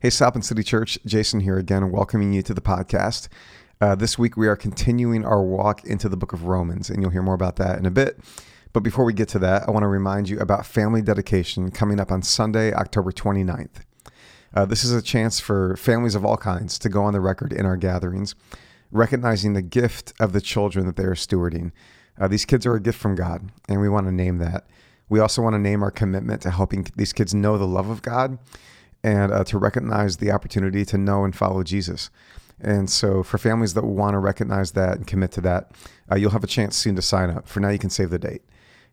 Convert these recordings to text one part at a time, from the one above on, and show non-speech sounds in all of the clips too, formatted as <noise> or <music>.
Hey, South City Church, Jason here again, welcoming you to the podcast. Uh, this week we are continuing our walk into the book of Romans, and you'll hear more about that in a bit. But before we get to that, I want to remind you about family dedication coming up on Sunday, October 29th. Uh, this is a chance for families of all kinds to go on the record in our gatherings, recognizing the gift of the children that they are stewarding. Uh, these kids are a gift from God, and we want to name that. We also want to name our commitment to helping these kids know the love of God and uh, to recognize the opportunity to know and follow Jesus. And so, for families that want to recognize that and commit to that, uh, you'll have a chance soon to sign up. For now, you can save the date.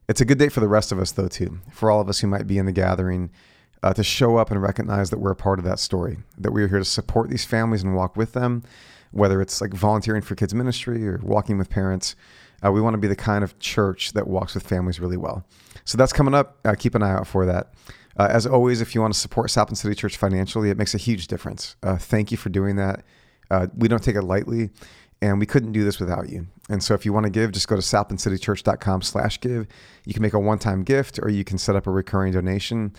It's a good date for the rest of us, though, too. For all of us who might be in the gathering, uh, to show up and recognize that we're a part of that story, that we are here to support these families and walk with them, whether it's like volunteering for kids' ministry or walking with parents. Uh, we want to be the kind of church that walks with families really well. So that's coming up. Uh, keep an eye out for that. Uh, as always, if you want to support South City Church financially, it makes a huge difference. Uh, thank you for doing that. Uh, we don't take it lightly, and we couldn't do this without you. And so, if you want to give, just go to southbendcitychurch.com/give. You can make a one-time gift, or you can set up a recurring donation.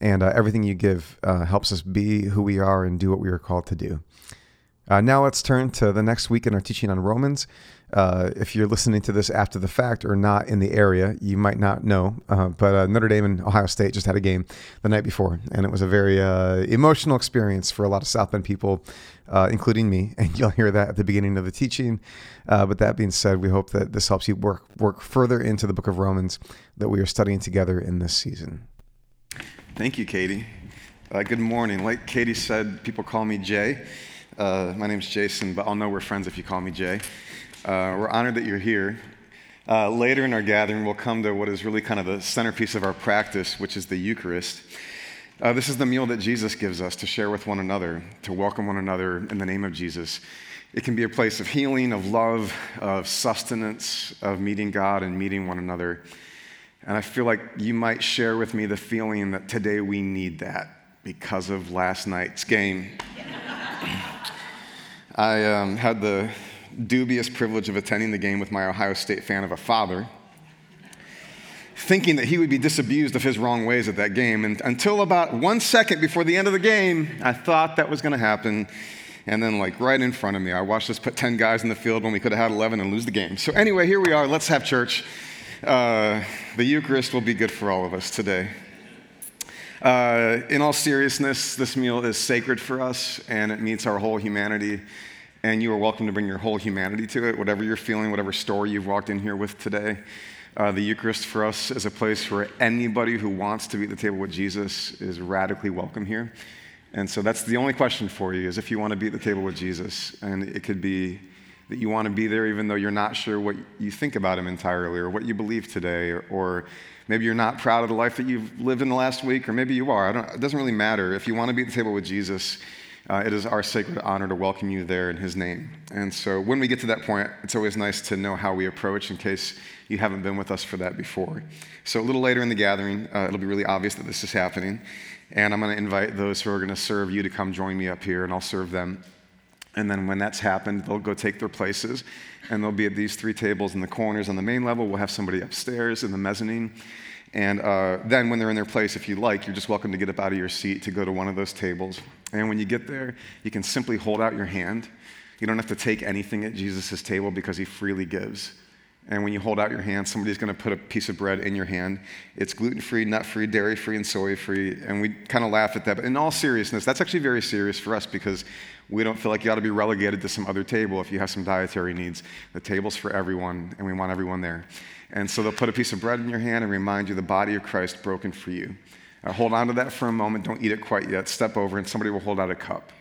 And uh, everything you give uh, helps us be who we are and do what we are called to do. Uh, now let's turn to the next week in our teaching on Romans. Uh, if you're listening to this after the fact or not in the area, you might not know. Uh, but uh, Notre Dame and Ohio State just had a game the night before, and it was a very uh, emotional experience for a lot of South Bend people, uh, including me. <laughs> And you'll hear that at the beginning of the teaching. But that being said, we hope that this helps you work work further into the Book of Romans that we are studying together in this season. Thank you, Katie. good morning. Like Katie said, people call me Jay. My name's Jason, but I'll know we're friends if you call me Jay. Uh, we're honored that you're here. Uh, later in our gathering, we'll come to what is really kind of the centerpiece of our practice, which is the Eucharist. Uh, this is the meal that Jesus gives us to share with one another, to welcome one another in the name of Jesus. It can be a place of healing, of love, of sustenance, of meeting God and meeting one another. And I feel like you might share with me the feeling that today we need that because of last night's game. <laughs> I um, had the dubious privilege of attending the game with my Ohio State fan of a father, thinking that he would be disabused of his wrong ways at that game. And until about one second before the end of the game, I thought that was going to happen. And then, like right in front of me, I watched us put 10 guys in the field when we could have had 11 and lose the game. So, anyway, here we are. Let's have church. Uh, the Eucharist will be good for all of us today. Uh, in all seriousness, this meal is sacred for us and it meets our whole humanity. And you are welcome to bring your whole humanity to it, whatever you're feeling, whatever story you've walked in here with today. Uh, the Eucharist for us is a place where anybody who wants to be at the table with Jesus is radically welcome here. And so that's the only question for you is if you want to be at the table with Jesus. And it could be that you want to be there even though you're not sure what you think about him entirely or what you believe today or, or Maybe you're not proud of the life that you've lived in the last week, or maybe you are. it doesn't really matter. If you want to be at the table with Jesus, uh, it is our sacred honor to welcome you there in his name. And so when we get to that point, it's always nice to know how we approach in case you haven't been with us for that before. So a little later in the gathering, uh, it'll be really obvious that this is happening. And I'm going to invite those who are going to serve you to come join me up here, and I'll serve them. And then when that's happened, they'll go take their places, and they'll be at these three tables in the corners on the main level. We'll have somebody upstairs in the mezzanine. And uh, then, when they're in their place, if you like, you're just welcome to get up out of your seat to go to one of those tables. And when you get there, you can simply hold out your hand. You don't have to take anything at Jesus' table because he freely gives. And when you hold out your hand, somebody's going to put a piece of bread in your hand. It's gluten free, nut free, dairy free, and soy free. And we kind of laugh at that. But in all seriousness, that's actually very serious for us because we don't feel like you ought to be relegated to some other table if you have some dietary needs. The table's for everyone, and we want everyone there. And so they'll put a piece of bread in your hand and remind you the body of Christ broken for you. Hold on to that for a moment. Don't eat it quite yet. Step over, and somebody will hold out a cup.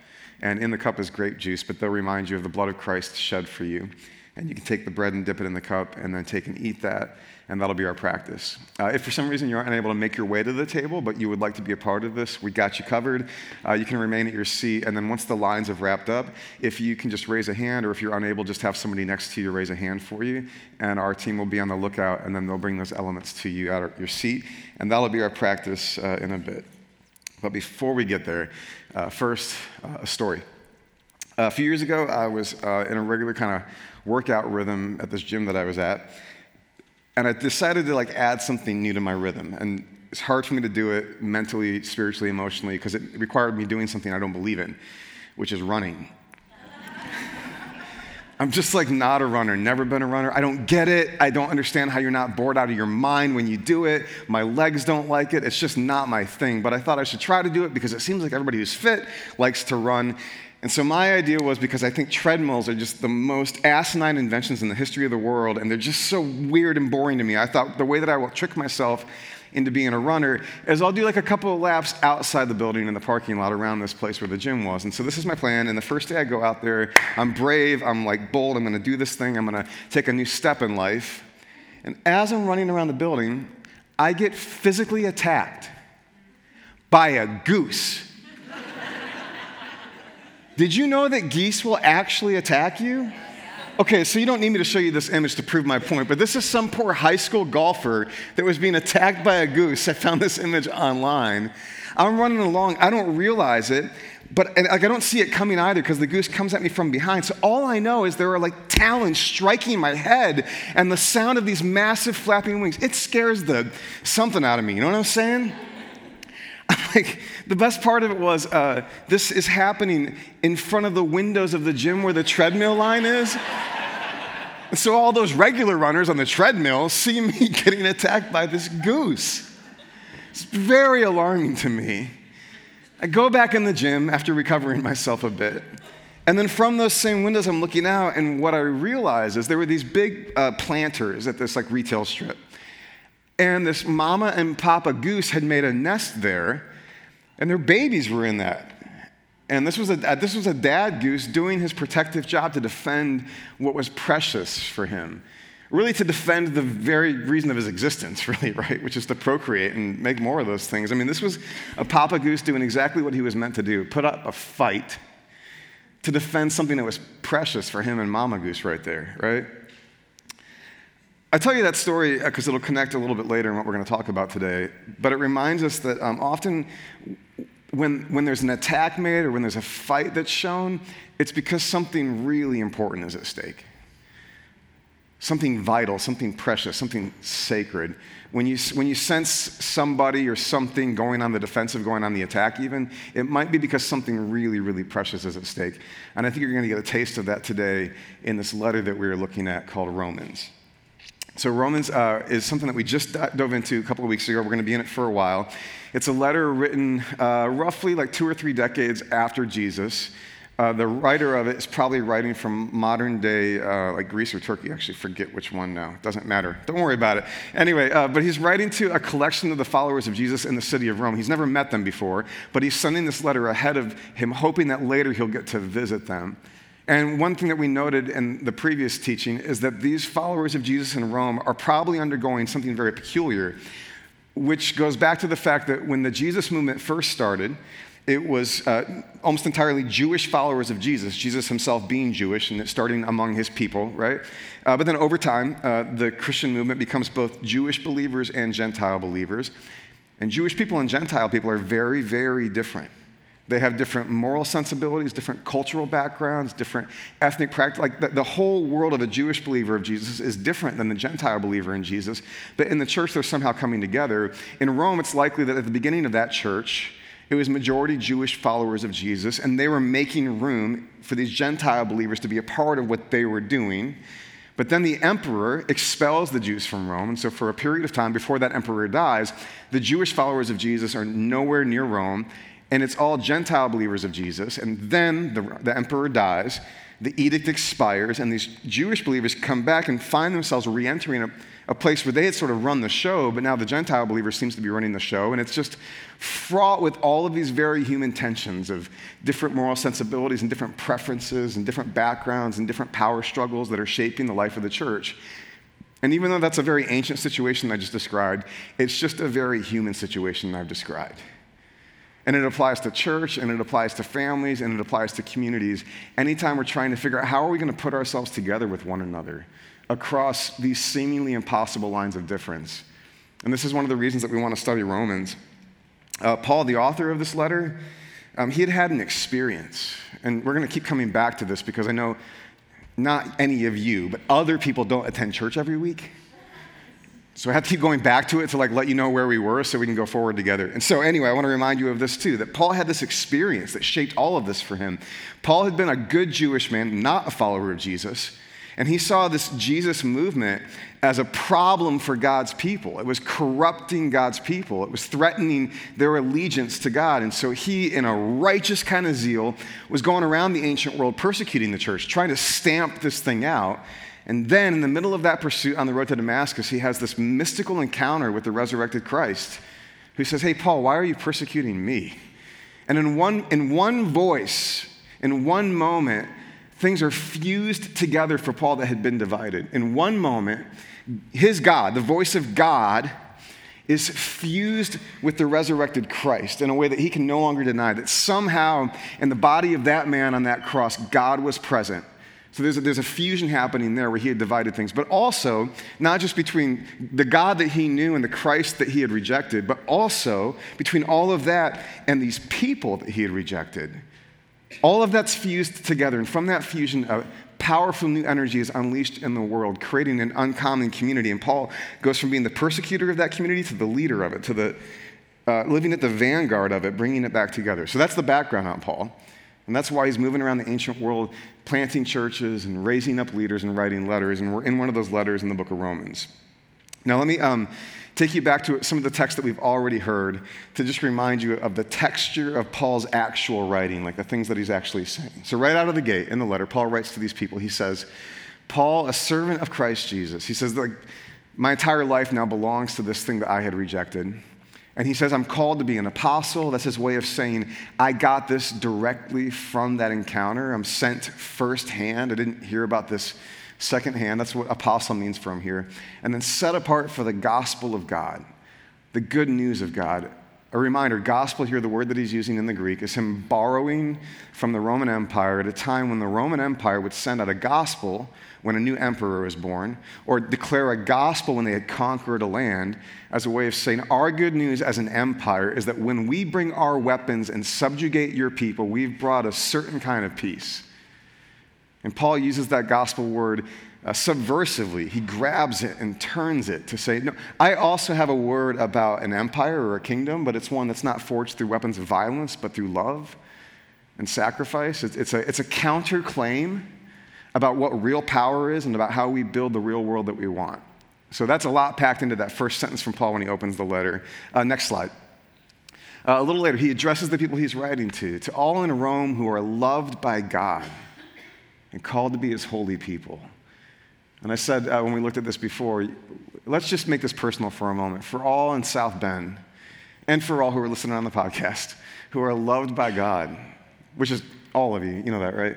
And in the cup is grape juice, but they'll remind you of the blood of Christ shed for you. And you can take the bread and dip it in the cup, and then take and eat that and that'll be our practice. Uh, if for some reason you're unable to make your way to the table, but you would like to be a part of this, we got you covered. Uh, you can remain at your seat, and then once the lines have wrapped up, if you can just raise a hand, or if you're unable, just have somebody next to you raise a hand for you, and our team will be on the lookout, and then they'll bring those elements to you at your seat, and that'll be our practice uh, in a bit. But before we get there, uh, first, uh, a story. A few years ago, I was uh, in a regular kind of workout rhythm at this gym that I was at and I decided to like add something new to my rhythm. And it's hard for me to do it mentally, spiritually, emotionally, because it required me doing something I don't believe in, which is running. <laughs> I'm just like not a runner, never been a runner. I don't get it. I don't understand how you're not bored out of your mind when you do it. My legs don't like it. It's just not my thing. But I thought I should try to do it because it seems like everybody who's fit likes to run. And so my idea was because I think treadmills are just the most asinine inventions in the history of the world, and they're just so weird and boring to me. I thought the way that I will trick myself into being a runner is I'll do like a couple of laps outside the building in the parking lot around this place where the gym was. And so this is my plan. And the first day I go out there, I'm brave, I'm like bold, I'm gonna do this thing, I'm gonna take a new step in life. And as I'm running around the building, I get physically attacked by a goose. Did you know that geese will actually attack you? Okay, so you don't need me to show you this image to prove my point, but this is some poor high school golfer that was being attacked by a goose. I found this image online. I'm running along, I don't realize it, but like, I don't see it coming either because the goose comes at me from behind. So all I know is there are like talons striking my head and the sound of these massive flapping wings. It scares the something out of me. You know what I'm saying? <laughs> like the best part of it was uh, this is happening in front of the windows of the gym where the treadmill line is. <laughs> so all those regular runners on the treadmill see me <laughs> getting attacked by this goose. It's very alarming to me. I go back in the gym after recovering myself a bit. And then from those same windows, I'm looking out, and what I realize is there were these big uh, planters at this like retail strip. And this mama and papa goose had made a nest there, and their babies were in that. And this was, a, uh, this was a dad goose doing his protective job to defend what was precious for him. Really, to defend the very reason of his existence, <laughs> really, right? Which is to procreate and make more of those things. I mean, this was a papa goose doing exactly what he was meant to do put up a fight to defend something that was precious for him and mama goose right there, right? I tell you that story because uh, it'll connect a little bit later in what we're going to talk about today. But it reminds us that um, often when, when there's an attack made or when there's a fight that's shown, it's because something really important is at stake. Something vital, something precious, something sacred. When you, when you sense somebody or something going on the defensive, going on the attack, even, it might be because something really, really precious is at stake. And I think you're going to get a taste of that today in this letter that we are looking at called Romans. So, Romans uh, is something that we just dove into a couple of weeks ago. We're going to be in it for a while. It's a letter written uh, roughly like two or three decades after Jesus. Uh, the writer of it is probably writing from modern day, uh, like Greece or Turkey. I actually forget which one now. It doesn't matter. Don't worry about it. Anyway, uh, but he's writing to a collection of the followers of Jesus in the city of Rome. He's never met them before, but he's sending this letter ahead of him, hoping that later he'll get to visit them. And one thing that we noted in the previous teaching is that these followers of Jesus in Rome are probably undergoing something very peculiar, which goes back to the fact that when the Jesus movement first started, it was uh, almost entirely Jewish followers of Jesus, Jesus himself being Jewish and starting among his people, right? Uh, but then over time, uh, the Christian movement becomes both Jewish believers and Gentile believers. And Jewish people and Gentile people are very, very different. They have different moral sensibilities, different cultural backgrounds, different ethnic practice. Like the, the, whole world of a Jewish believer of Jesus is different than the Gentile believer in Jesus. But in the church, they're somehow coming together. In Rome, it's likely that at the beginning of that church, it was majority Jewish followers of Jesus, and they were making room for these Gentile believers to be a part of what they were doing. But then the emperor expels the Jews from Rome. And so, for a period of time before that emperor dies, the Jewish followers of Jesus are nowhere near Rome and it's all Gentile believers of Jesus. And then the, the emperor dies, the edict expires, and these Jewish believers come back and find themselves re entering a, a place where they had sort of run the show, but now the Gentile believer seems to be running the show. And it's just fraught with all of these very human tensions of different moral sensibilities and different preferences and different backgrounds and different power struggles that are shaping the life of the church. And even though that's a very ancient situation I just described, it's just a very human situation I've described. And it applies to church, and it applies to families, and it applies to communities. Anytime we're trying to figure out how are we going to put ourselves together with one another across these seemingly impossible lines of difference. And this is one of the reasons that we want to study Romans. Uh, Paul, the author of this letter, um, he had had an experience. And we're going to keep coming back to this because I know not any of you, but other people don't attend church every week. So I have to keep going back to it to like let you know where we were so we can go forward together. And so anyway, I want to remind you of this too, that Paul had this experience that shaped all of this for him. Paul had been a good Jewish man, not a follower of Jesus. And he saw this Jesus movement as a problem for God's people. It was corrupting God's people, it was threatening their allegiance to God. And so he, in a righteous kind of zeal, was going around the ancient world persecuting the church, trying to stamp this thing out. And then, in the middle of that pursuit on the road to Damascus, he has this mystical encounter with the resurrected Christ who says, Hey, Paul, why are you persecuting me? And in one, in one voice, in one moment, things are fused together for Paul that had been divided. In one moment, his God, the voice of God, is fused with the resurrected Christ in a way that he can no longer deny. That somehow, in the body of that man on that cross, God was present so there's a, there's a fusion happening there where he had divided things, but also not just between the God that he knew and the Christ that he had rejected, but also between all of that and these people that he had rejected. All of that's fused together, and from that fusion, a powerful new energy is unleashed in the world, creating an uncommon community. And Paul goes from being the persecutor of that community to the leader of it, to the uh, living at the vanguard of it, bringing it back together. So that's the background on Paul. And that's why he's moving around the ancient world, planting churches and raising up leaders and writing letters. And we're in one of those letters in the book of Romans. Now, let me um, take you back to some of the text that we've already heard to just remind you of the texture of Paul's actual writing, like the things that he's actually saying. So, right out of the gate in the letter, Paul writes to these people. He says, Paul, a servant of Christ Jesus, he says, like, my entire life now belongs to this thing that I had rejected. And he says, I'm called to be an apostle. That's his way of saying, I got this directly from that encounter. I'm sent firsthand. I didn't hear about this secondhand. That's what apostle means from here. And then set apart for the gospel of God, the good news of God. A reminder gospel here, the word that he's using in the Greek, is him borrowing from the Roman Empire at a time when the Roman Empire would send out a gospel when a new emperor was born, or declare a gospel when they had conquered a land as a way of saying, Our good news as an empire is that when we bring our weapons and subjugate your people, we've brought a certain kind of peace. And Paul uses that gospel word uh, subversively. He grabs it and turns it to say, No, I also have a word about an empire or a kingdom, but it's one that's not forged through weapons of violence, but through love and sacrifice. It's, it's a, it's a counterclaim about what real power is and about how we build the real world that we want. So that's a lot packed into that first sentence from Paul when he opens the letter. Uh, next slide. Uh, a little later, he addresses the people he's writing to, to all in Rome who are loved by God and called to be his holy people. And I said uh, when we looked at this before, let's just make this personal for a moment. For all in South Bend, and for all who are listening on the podcast, who are loved by God, which is all of you, you know that, right?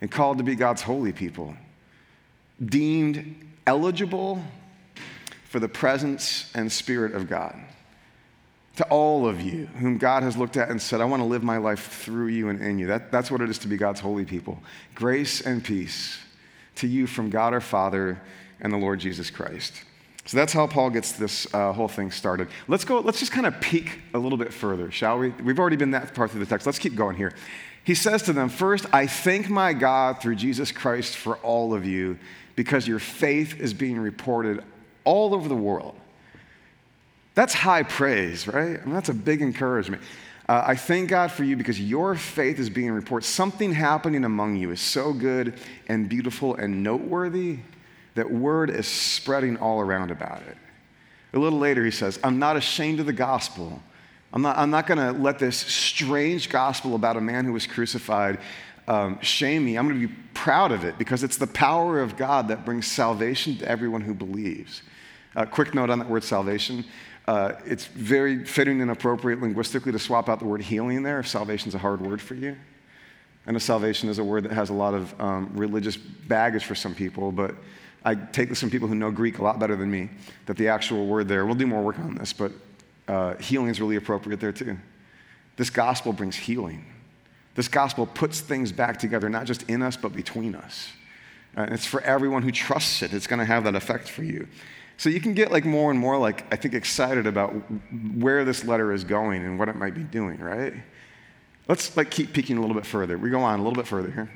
and called to be God's holy people, deemed eligible for the presence and spirit of God. To all of you whom God has looked at and said, I want to live my life through you and in you. That, that's what it is to be God's holy people. Grace and peace to you from God our Father and the Lord Jesus Christ. So that's how Paul gets this uh, whole thing started. Let's go, let's just kind of peek a little bit further, shall we? We've already been that part through the text. Let's keep going here. He says to them, First, I thank my God through Jesus Christ for all of you because your faith is being reported all over the world. That's high praise, right? I mean, that's a big encouragement. Uh, I thank God for you because your faith is being reported. Something happening among you is so good and beautiful and noteworthy that word is spreading all around about it. A little later, he says, I'm not ashamed of the gospel I'm not, I'm not going to let this strange gospel about a man who was crucified um, shame me. I'm going to be proud of it because it's the power of God that brings salvation to everyone who believes. Uh, quick note on that word salvation. Uh, it's very fitting and appropriate linguistically to swap out the word healing there if salvation's a hard word for you. I know salvation is a word that has a lot of um, religious baggage for some people, but I take this from people who know Greek a lot better than me, that the actual word there, we'll do more work on this, but uh, healing is really appropriate there too. This gospel brings healing. This gospel puts things back together, not just in us, but between us. It's for everyone who trusts it. It's going to have that effect for you. So you can get like more and more like I think excited about where this letter is going and what it might be doing, right? Let's like keep peeking a little bit further. We go on a little bit further here.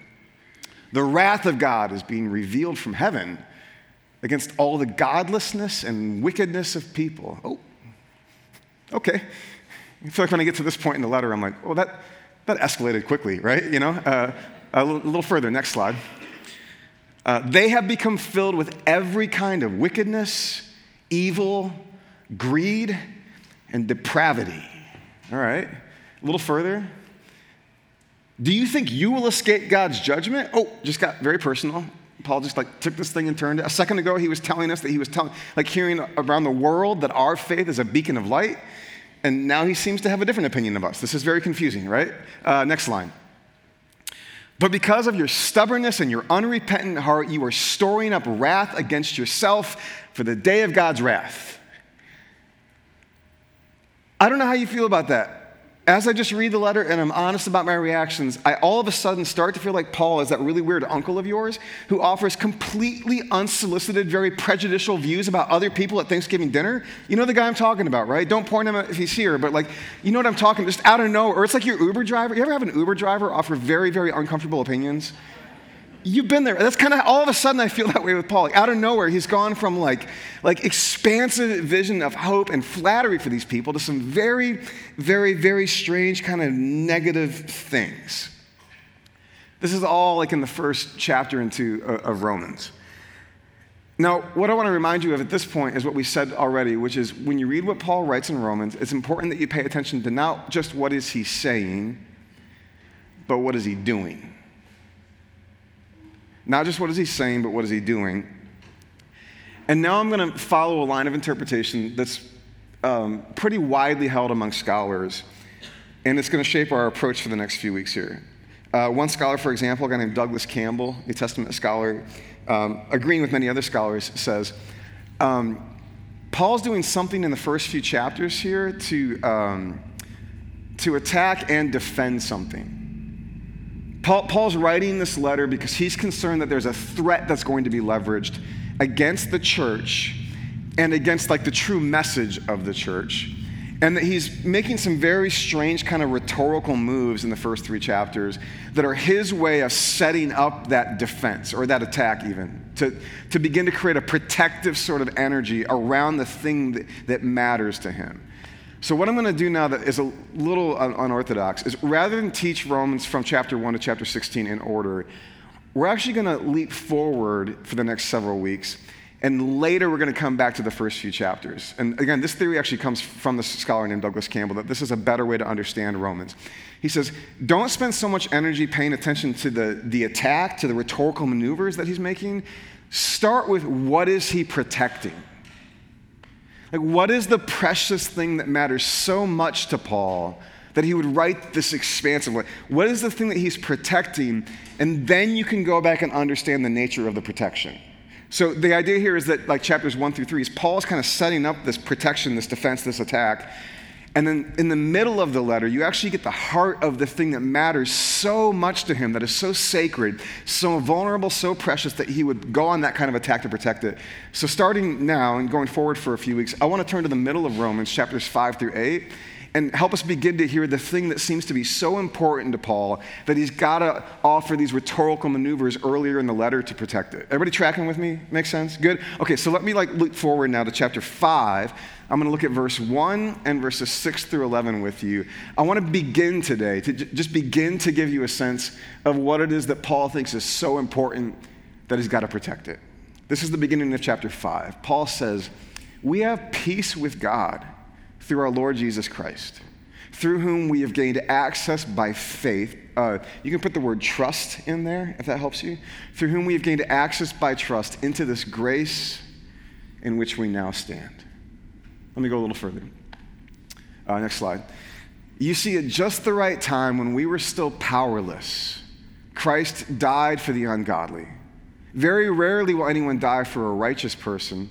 The wrath of God is being revealed from heaven against all the godlessness and wickedness of people. Oh, okay. I feel like when I get to this point in the letter, I'm like, well, that, that escalated quickly, right? You know, uh, a little further, next slide. Uh, they have become filled with every kind of wickedness, evil, greed, and depravity. All right, a little further. Do you think you will escape God's judgment? Oh, just got very personal. Paul just like took this thing and turned it. A second ago, he was telling us that he was telling, like hearing around the world that our faith is a beacon of light. And now he seems to have a different opinion of us. This is very confusing, right? Uh, next line. But because of your stubbornness and your unrepentant heart, you are storing up wrath against yourself for the day of God's wrath. I don't know how you feel about that as I just read the letter and I'm honest about my reactions, I all of a sudden start to feel like Paul is that really weird uncle of yours who offers completely unsolicited, very prejudicial views about other people at Thanksgiving dinner. You know the guy I'm talking about, right? Don't point him if he's here, but like, you know what I'm talking, just out of nowhere. Or it's like your Uber driver. You ever have an Uber driver offer very, very uncomfortable opinions? You've been there. That's kind of all of a sudden I feel that way with Paul. Like out of nowhere, he's gone from like, like expansive vision of hope and flattery for these people to some very, very, very strange kind of negative things. This is all like in the first chapter into uh, of Romans. Now, what I want to remind you of at this point is what we said already, which is when you read what Paul writes in Romans, it's important that you pay attention to not just what is he saying, but what is he doing. Not just what is he saying, but what is he doing. And now I'm going to follow a line of interpretation that's um, pretty widely held among scholars, and it's going to shape our approach for the next few weeks here. Uh, one scholar, for example, a guy named Douglas Campbell, New Testament scholar, um, agreeing with many other scholars, says um, Paul's doing something in the first few chapters here to, um, to attack and defend something. Paul, Paul's writing this letter because he's concerned that there's a threat that's going to be leveraged against the church and against like the true message of the church. And that he's making some very strange kind of rhetorical moves in the first three chapters that are his way of setting up that defense or that attack even to, to begin to create a protective sort of energy around the thing that, that matters to him so, what I'm going to do now that is a little unorthodox is rather than teach Romans from chapter 1 to chapter 16 in order, we're actually going to leap forward for the next several weeks. And later, we're going to come back to the first few chapters. And again, this theory actually comes from the scholar named Douglas Campbell that this is a better way to understand Romans. He says, don't spend so much energy paying attention to the, the attack, to the rhetorical maneuvers that he's making. Start with what is he protecting? Like, what is the precious thing that matters so much to Paul that he would write this expansive way? What is the thing that he's protecting? And then you can go back and understand the nature of the protection. So the idea here is that, like chapters one through three, is Paul's kind of setting up this protection, this defense, this attack. And then in the middle of the letter, you actually get the heart of the thing that matters so much to him, that is so sacred, so vulnerable, so precious that he would go on that kind of attack to protect it. So, starting now and going forward for a few weeks, I want to turn to the middle of Romans, chapters 5 through 8, and help us begin to hear the thing that seems to be so important to Paul that he's got to offer these rhetorical maneuvers earlier in the letter to protect it. Everybody tracking with me? Makes sense? Good? Okay, so let me like look forward now to chapter 5 I'm going to look at verse 1 and verses 6 through 11 with you. I want to begin today to j- just begin to give you a sense of what it is that Paul thinks is so important that he's got to protect it. This is the beginning of chapter 5. Paul says, We have peace with God through our Lord Jesus Christ, through whom we have gained access by faith. Uh, you can put the word trust in there if that helps you. Through whom we have gained access by trust into this grace in which we now stand. Let me go a little further. Uh, next slide. You see, at just the right time, when we were still powerless, Christ died for the ungodly. Very rarely will anyone die for a righteous person,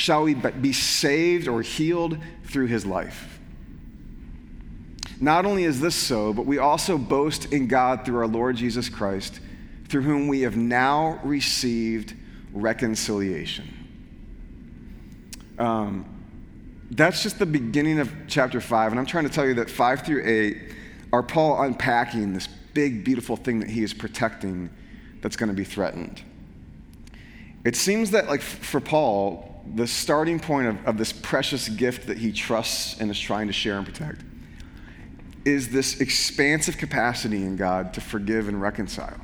shall we be saved or healed through his life. Not only is this so, but we also boast in God through our Lord Jesus Christ, through whom we have now received reconciliation. Um, that's just the beginning of chapter 5, and I'm trying to tell you that 5 through 8 are Paul unpacking this big, beautiful thing that he is protecting that's going to be threatened. It seems that, like, for Paul, the starting point of, of this precious gift that he trusts and is trying to share and protect is this expansive capacity in God to forgive and reconcile.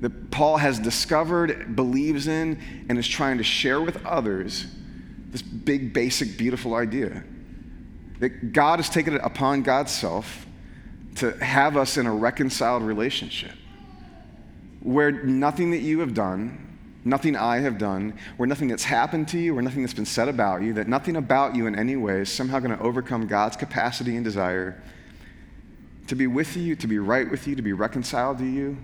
That Paul has discovered, believes in, and is trying to share with others this big, basic, beautiful idea. That God has taken it upon God's self to have us in a reconciled relationship where nothing that you have done nothing I have done, or nothing that's happened to you, or nothing that's been said about you, that nothing about you in any way is somehow going to overcome God's capacity and desire to be with you, to be right with you, to be reconciled to you.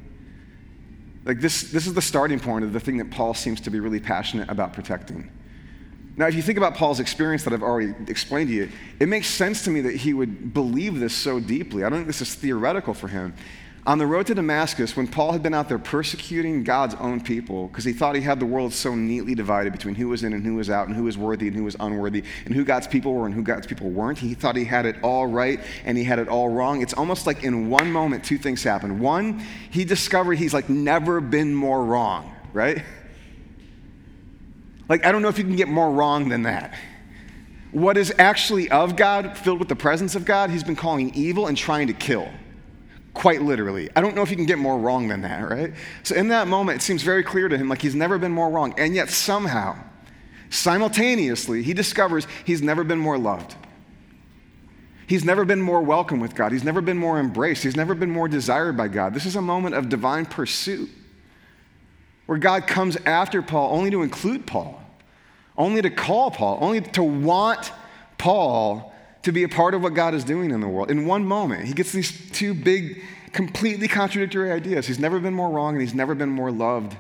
Like this, this is the starting point of the thing that Paul seems to be really passionate about protecting. Now, if you think about Paul's experience that I've already explained to you, it makes sense to me that he would believe this so deeply. I don't think this is theoretical for him. On the road to Damascus, when Paul had been out there persecuting God's own people, because he thought he had the world so neatly divided between who was in and who was out, and who was worthy and who was unworthy, and who God's people were and who God's people weren't, he thought he had it all right and he had it all wrong. It's almost like in one moment, two things happened. One, he discovered he's like never been more wrong, right? Like, I don't know if you can get more wrong than that. What is actually of God, filled with the presence of God, he's been calling evil and trying to kill quite literally. I don't know if you can get more wrong than that, right? So in that moment, it seems very clear to him like he's never been more wrong. And yet somehow, simultaneously, he discovers he's never been more loved. He's never been more welcome with God. He's never been more embraced. He's never been more desired by God. This is a moment of divine pursuit where God comes after Paul only to include Paul, only to call Paul, only to want Paul to be a part of what God is doing in the world. In one moment, he gets these two big, completely contradictory ideas. He's never been more wrong and he's never been more loved,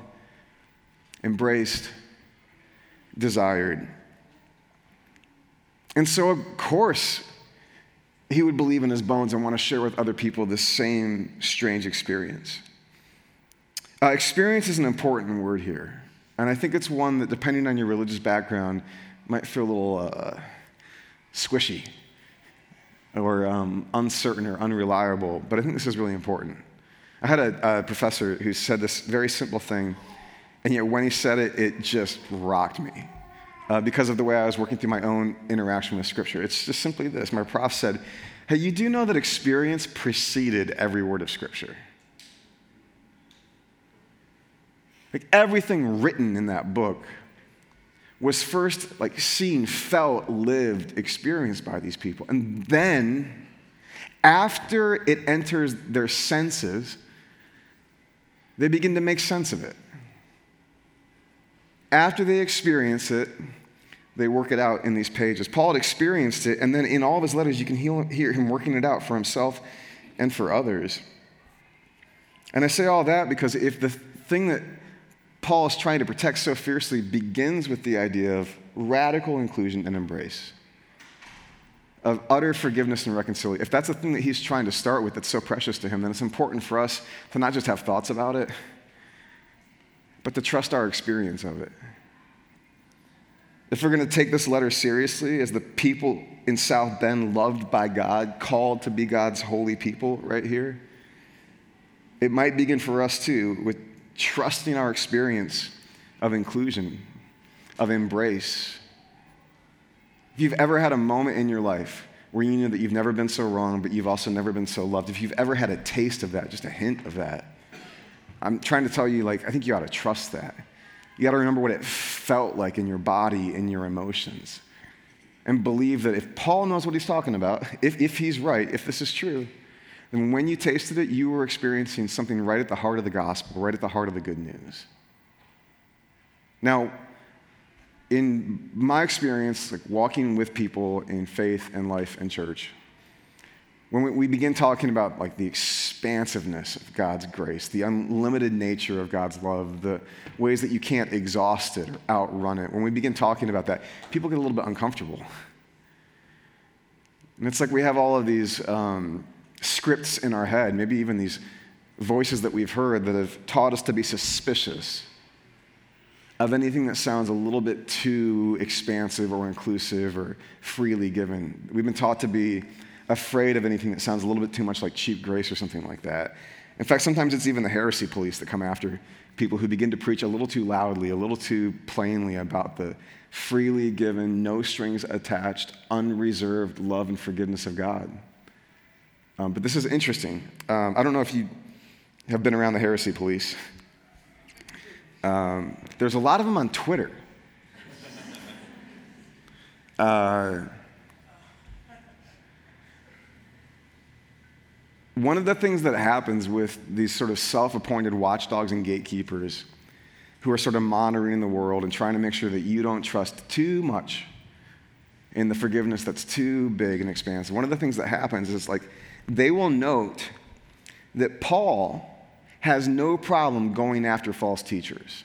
embraced, desired. And so, of course, he would believe in his bones and want to share with other people this same strange experience. Uh, experience is an important word here. And I think it's one that, depending on your religious background, might feel a little uh, squishy or um, uncertain or unreliable, but I think this is really important. I had a, a, professor who said this very simple thing, and yet when he said it, it just rocked me uh, because of the way I was working through my own interaction with Scripture. It's just simply this my prof said, Hey, you do know that experience preceded every word of Scripture. Like everything written in that book was first like seen, felt, lived, experienced by these people. And then, after it enters their senses, they begin to make sense of it. After they experience it, they work it out in these pages. Paul had experienced it, and then in all of his letters, you can hear him working it out for himself and for others. And I say all that because if the thing that Paul is trying to protect so fiercely begins with the idea of radical inclusion and embrace, of utter forgiveness and reconciliation. If that's the thing that he's trying to start with that's so precious to him, then it's important for us to not just have thoughts about it, but to trust our experience of it. If we're going to take this letter seriously as the people in South Bend loved by God, called to be God's holy people right here, it might begin for us too with trusting our experience of inclusion, of embrace. If you've ever had a moment in your life where you know that you've never been so wrong, but you've also never been so loved, if you've ever had a taste of that, just a hint of that, I'm trying to tell you, like, I think you ought to trust that. You got to remember what it felt like in your body, in your emotions. And believe that if Paul knows what he's talking about, if, if he's right, if this is true, and when you tasted it, you were experiencing something right at the heart of the gospel, right at the heart of the good news. Now, in my experience, like walking with people in faith and life and church, when we, begin talking about like the expansiveness of God's grace, the unlimited nature of God's love, the ways that you can't exhaust it or outrun it, when we begin talking about that, people get a little bit uncomfortable. And it's like we have all of these um, scripts in our head, maybe even these voices that we've heard that have taught us to be suspicious of anything that sounds a little bit too expansive or inclusive or freely given. We've been taught to be afraid of anything that sounds a little bit too much like cheap grace or something like that. In fact, sometimes it's even the heresy police that come after people who begin to preach a little too loudly, a little too plainly about the freely given, no strings attached, unreserved love and forgiveness of God. Um, but this is interesting. Um, I don't know if you have been around the heresy police. Um, there's a lot of them on Twitter. Uh, one of the things that happens with these sort of self appointed watchdogs and gatekeepers who are sort of monitoring the world and trying to make sure that you don't trust too much in the forgiveness that's too big and expansive. One of the things that happens is like they will note that Paul has no problem going after false teachers.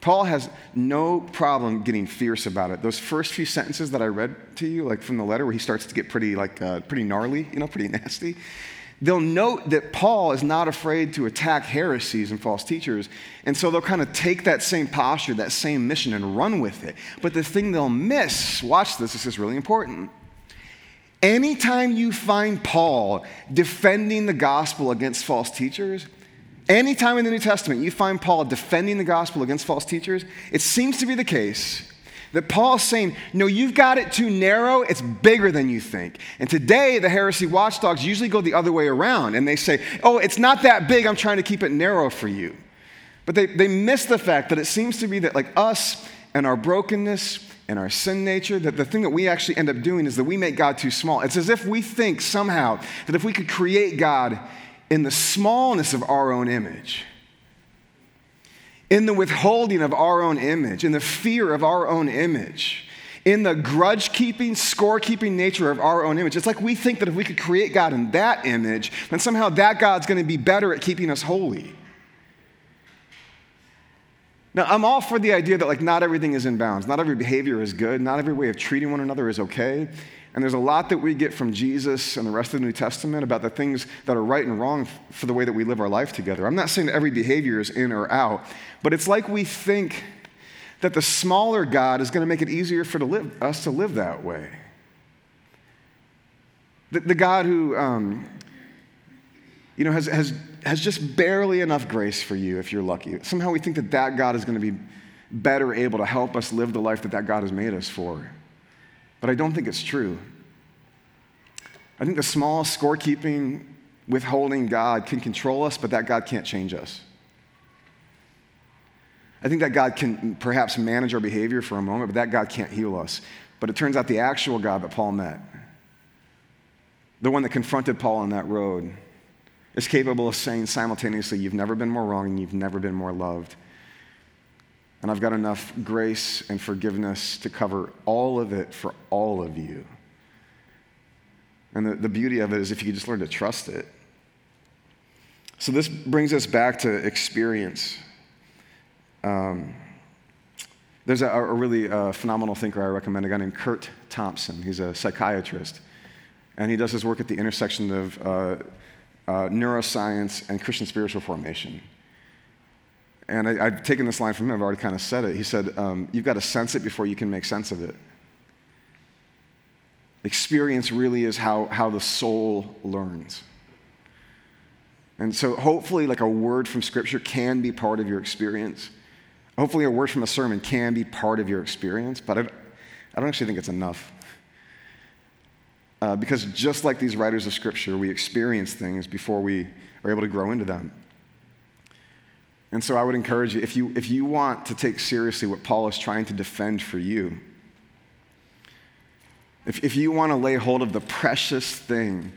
Paul has no problem getting fierce about it. Those first few sentences that I read to you, like from the letter, where he starts to get pretty, like, uh, pretty gnarly, you know, pretty <laughs> nasty they'll note that Paul is not afraid to attack heresies and false teachers. And so they'll kind of take that same posture, that same mission, and run with it. But the thing they'll miss, watch this, this is really important. Anytime you find Paul defending the gospel against false teachers, anytime in the New Testament you find Paul defending the gospel against false teachers, it seems to be the case that Paul's saying, no, you've got it too narrow, it's bigger than you think. And today, the heresy watchdogs usually go the other way around and they say, oh, it's not that big, I'm trying to keep it narrow for you. But they, they miss the fact that it seems to be that, like us and our brokenness and our sin nature, that the thing that we actually end up doing is that we make God too small. It's as if we think somehow that if we could create God in the smallness of our own image, in the withholding of our own image, in the fear of our own image, in the grudge keeping, score keeping nature of our own image. It's like we think that if we could create God in that image, then somehow that God's going to be better at keeping us holy. Now, I'm all for the idea that like not everything is in bounds. Not every behavior is good. Not every way of treating one another is okay. And there's a lot that we get from Jesus and the rest of the New Testament about the things that are right and wrong for the way that we live our life together. I'm not saying that every behavior is in or out, but it's like we think that the smaller God is going to make it easier for to live, us to live that way. The, the God who, um, you know, has, has, has just barely enough grace for you if you're lucky. Somehow we think that that God is going to be better able to help us live the life that that God has made us for. But I don't think it's true. I think the small scorekeeping, withholding God can control us, but that God can't change us. I think that God can perhaps manage our behavior for a moment, but that God can't heal us. But it turns out the actual God that Paul met, the one that confronted Paul on that road, is capable of saying simultaneously, You've never been more wrong and you've never been more loved. And I've got enough grace and forgiveness to cover all of it for all of you. And the, the beauty of it is if you just learn to trust it. So this brings us back to experience. Um, there's a, a really uh, phenomenal thinker I recommend, a guy named Curt Thompson. He's a psychiatrist. And he does his work at the intersection of uh, uh, neuroscience and Christian spiritual formation. And I, have taken this line from him, I've already kind of said it. He said, um, You've got to sense it before you can make sense of it. Experience really is how, how the soul learns. And so, hopefully, like a word from Scripture can be part of your experience. Hopefully, a word from a sermon can be part of your experience, but I, I don't actually think it's enough. Uh, because just like these writers of Scripture, we experience things before we are able to grow into them. And so I would encourage you if, you, if you want to take seriously what Paul is trying to defend for you, if, if you want to lay hold of the precious thing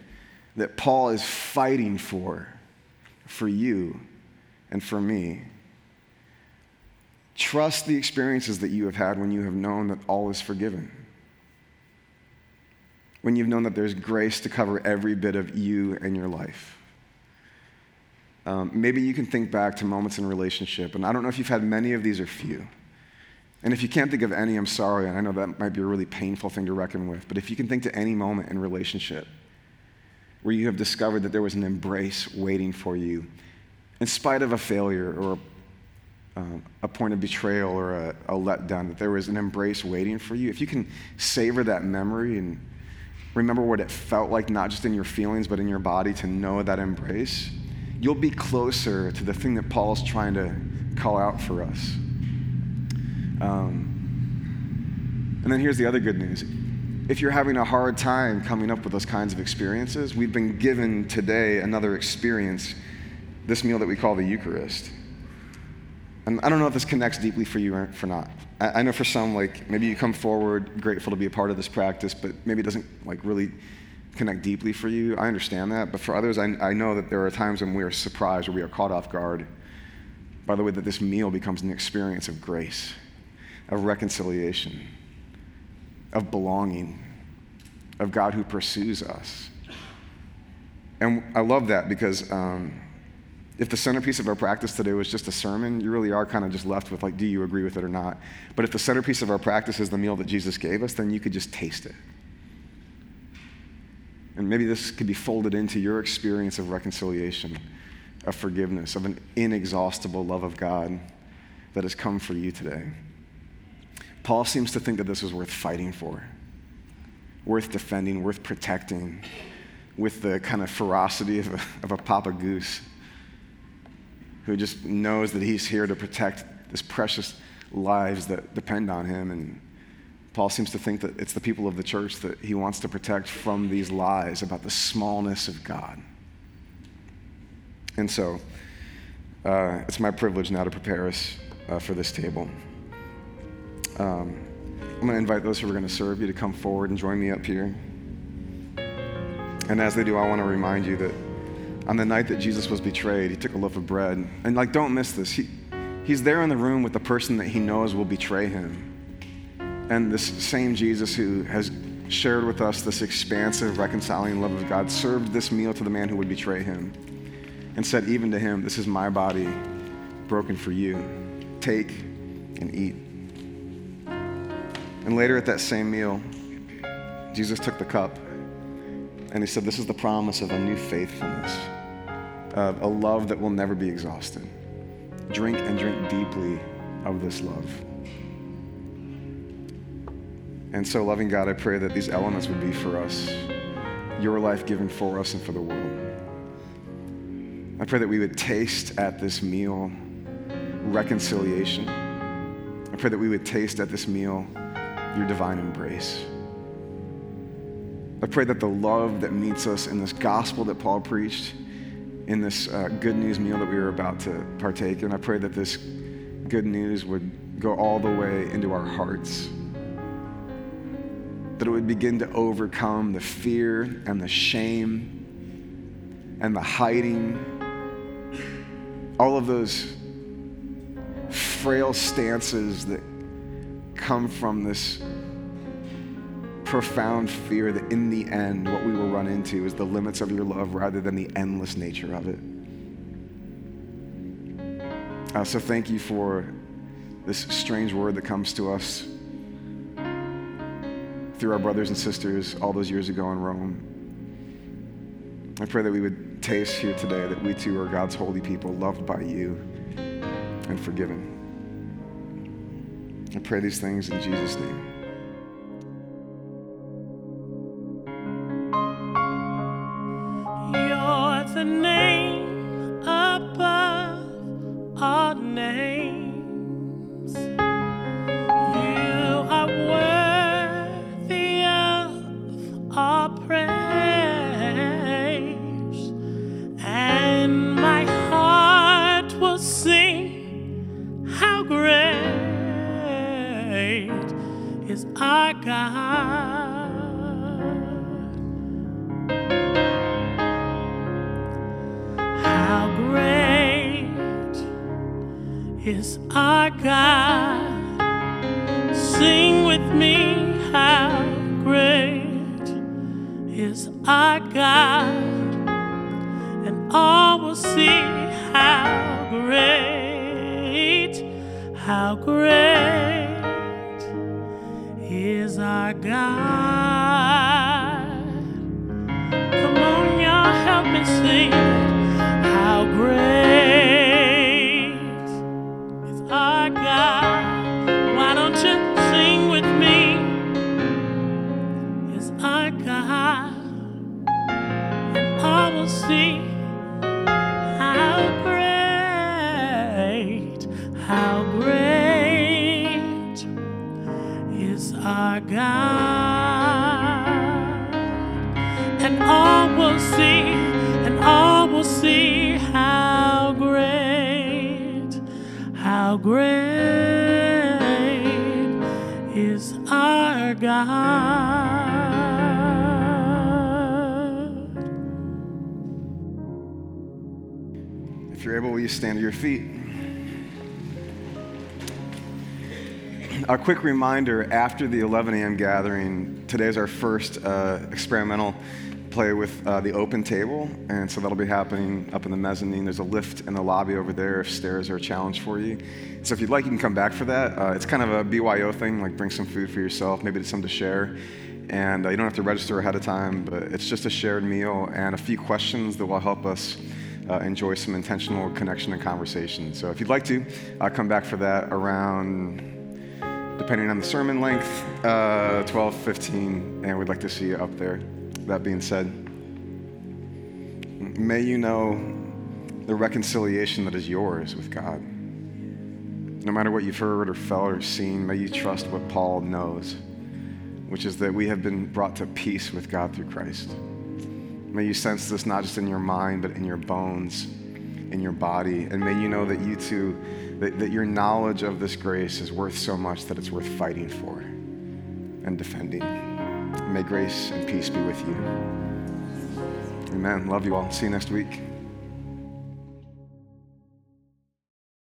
that Paul is fighting for, for you and for me, trust the experiences that you have had when you have known that all is forgiven. When you've known that there's grace to cover every bit of you and your life. Um, maybe you can think back to moments in relationship, and I don't know if you've had many of these or few. And if you can't think of any, I'm sorry, and I know that might be a really painful thing to reckon with, but if you can think to any moment in relationship where you have discovered that there was an embrace waiting for you, in spite of a failure or um, a point of betrayal or a, a letdown, that there was an embrace waiting for you, if you can savor that memory and remember what it felt like, not just in your feelings, but in your body, to know that embrace, you'll be closer to the thing that Paul's trying to call out for us. Um, and then here's the other good news. If you're having a hard time coming up with those kinds of experiences, we've been given today another experience, this meal that we call the Eucharist. And I don't know if this connects deeply for you or for not. I, know for some, like maybe you come forward grateful to be a part of this practice, but maybe it doesn't like really connect deeply for you. I understand that. But for others, I, I know that there are times when we are surprised or we are caught off guard by the way that this meal becomes an experience of grace of reconciliation, of belonging, of God who pursues us. And I love that because um, if the centerpiece of our practice today was just a sermon, you really are kind of just left with, like, do you agree with it or not? But if the centerpiece of our practice is the meal that Jesus gave us, then you could just taste it. And maybe this could be folded into your experience of reconciliation, of forgiveness, of an inexhaustible love of God that has come for you today. Paul seems to think that this is worth fighting for, worth defending, worth protecting, with the kind of ferocity of a, of a Papa Goose who just knows that he's here to protect this precious lives that depend on him. And Paul seems to think that it's the people of the church that he wants to protect from these lies about the smallness of God. And so, uh, it's my privilege now to prepare us uh, for this table. Um, I'm going to invite those who are going to serve you to come forward and join me up here. And as they do, I want to remind you that on the night that Jesus was betrayed, he took a loaf of bread. And, like, don't miss this. He, he's there in the room with the person that he knows will betray him. And this same Jesus who has shared with us this expansive, reconciling love of God served this meal to the man who would betray him and said, even to him, This is my body broken for you. Take and eat. And later at that same meal, Jesus took the cup and he said, This is the promise of a new faithfulness, of a love that will never be exhausted. Drink and drink deeply of this love. And so, loving God, I pray that these elements would be for us, your life given for us and for the world. I pray that we would taste at this meal reconciliation. I pray that we would taste at this meal your divine embrace. I pray that the love that meets us in this gospel that Paul preached, in this uh, good news meal that we were about to partake in, I pray that this good news would go all the way into our hearts. That it would begin to overcome the fear and the shame and the hiding, all of those frail stances that come from this profound fear that in the end, what we will run into is the limits of your love rather than the endless nature of it. Uh, so thank you for this strange word that comes to us through our brothers and sisters all those years ago in Rome. I pray that we would taste here today that we too are God's holy people, loved by you and forgiven. I pray these things in Jesus' name. All will see how great, how great is our God. Come on, y'all, help me sing. God. If you're able, will you stand to your feet? A quick reminder after the 11 a.m. gathering, today's our first uh, experimental play with uh, the open table. And so that'll be happening up in the mezzanine. There's a lift in the lobby over there if stairs are a challenge for you. So if you'd like, you can come back for that. Uh, it's kind of a BYO thing, like bring some food for yourself, maybe some to share. And uh, you don't have to register ahead of time, but it's just a shared meal and a few questions that will help us uh, enjoy some intentional connection and conversation. So if you'd like to, uh, come back for that around, depending on the sermon length, uh, 12, 15, and we'd like to see you up there. That being said, may you know the reconciliation that is yours with God. No matter what you've heard or felt or seen, may you trust what Paul knows, which is that we have been brought to peace with God through Christ. May you sense this not just in your mind, but in your bones, in your body. And may you know that you too, that, that your knowledge of this grace is worth so much that it's worth fighting for and defending. May grace and peace be with you. Amen. Love you all. See you next week.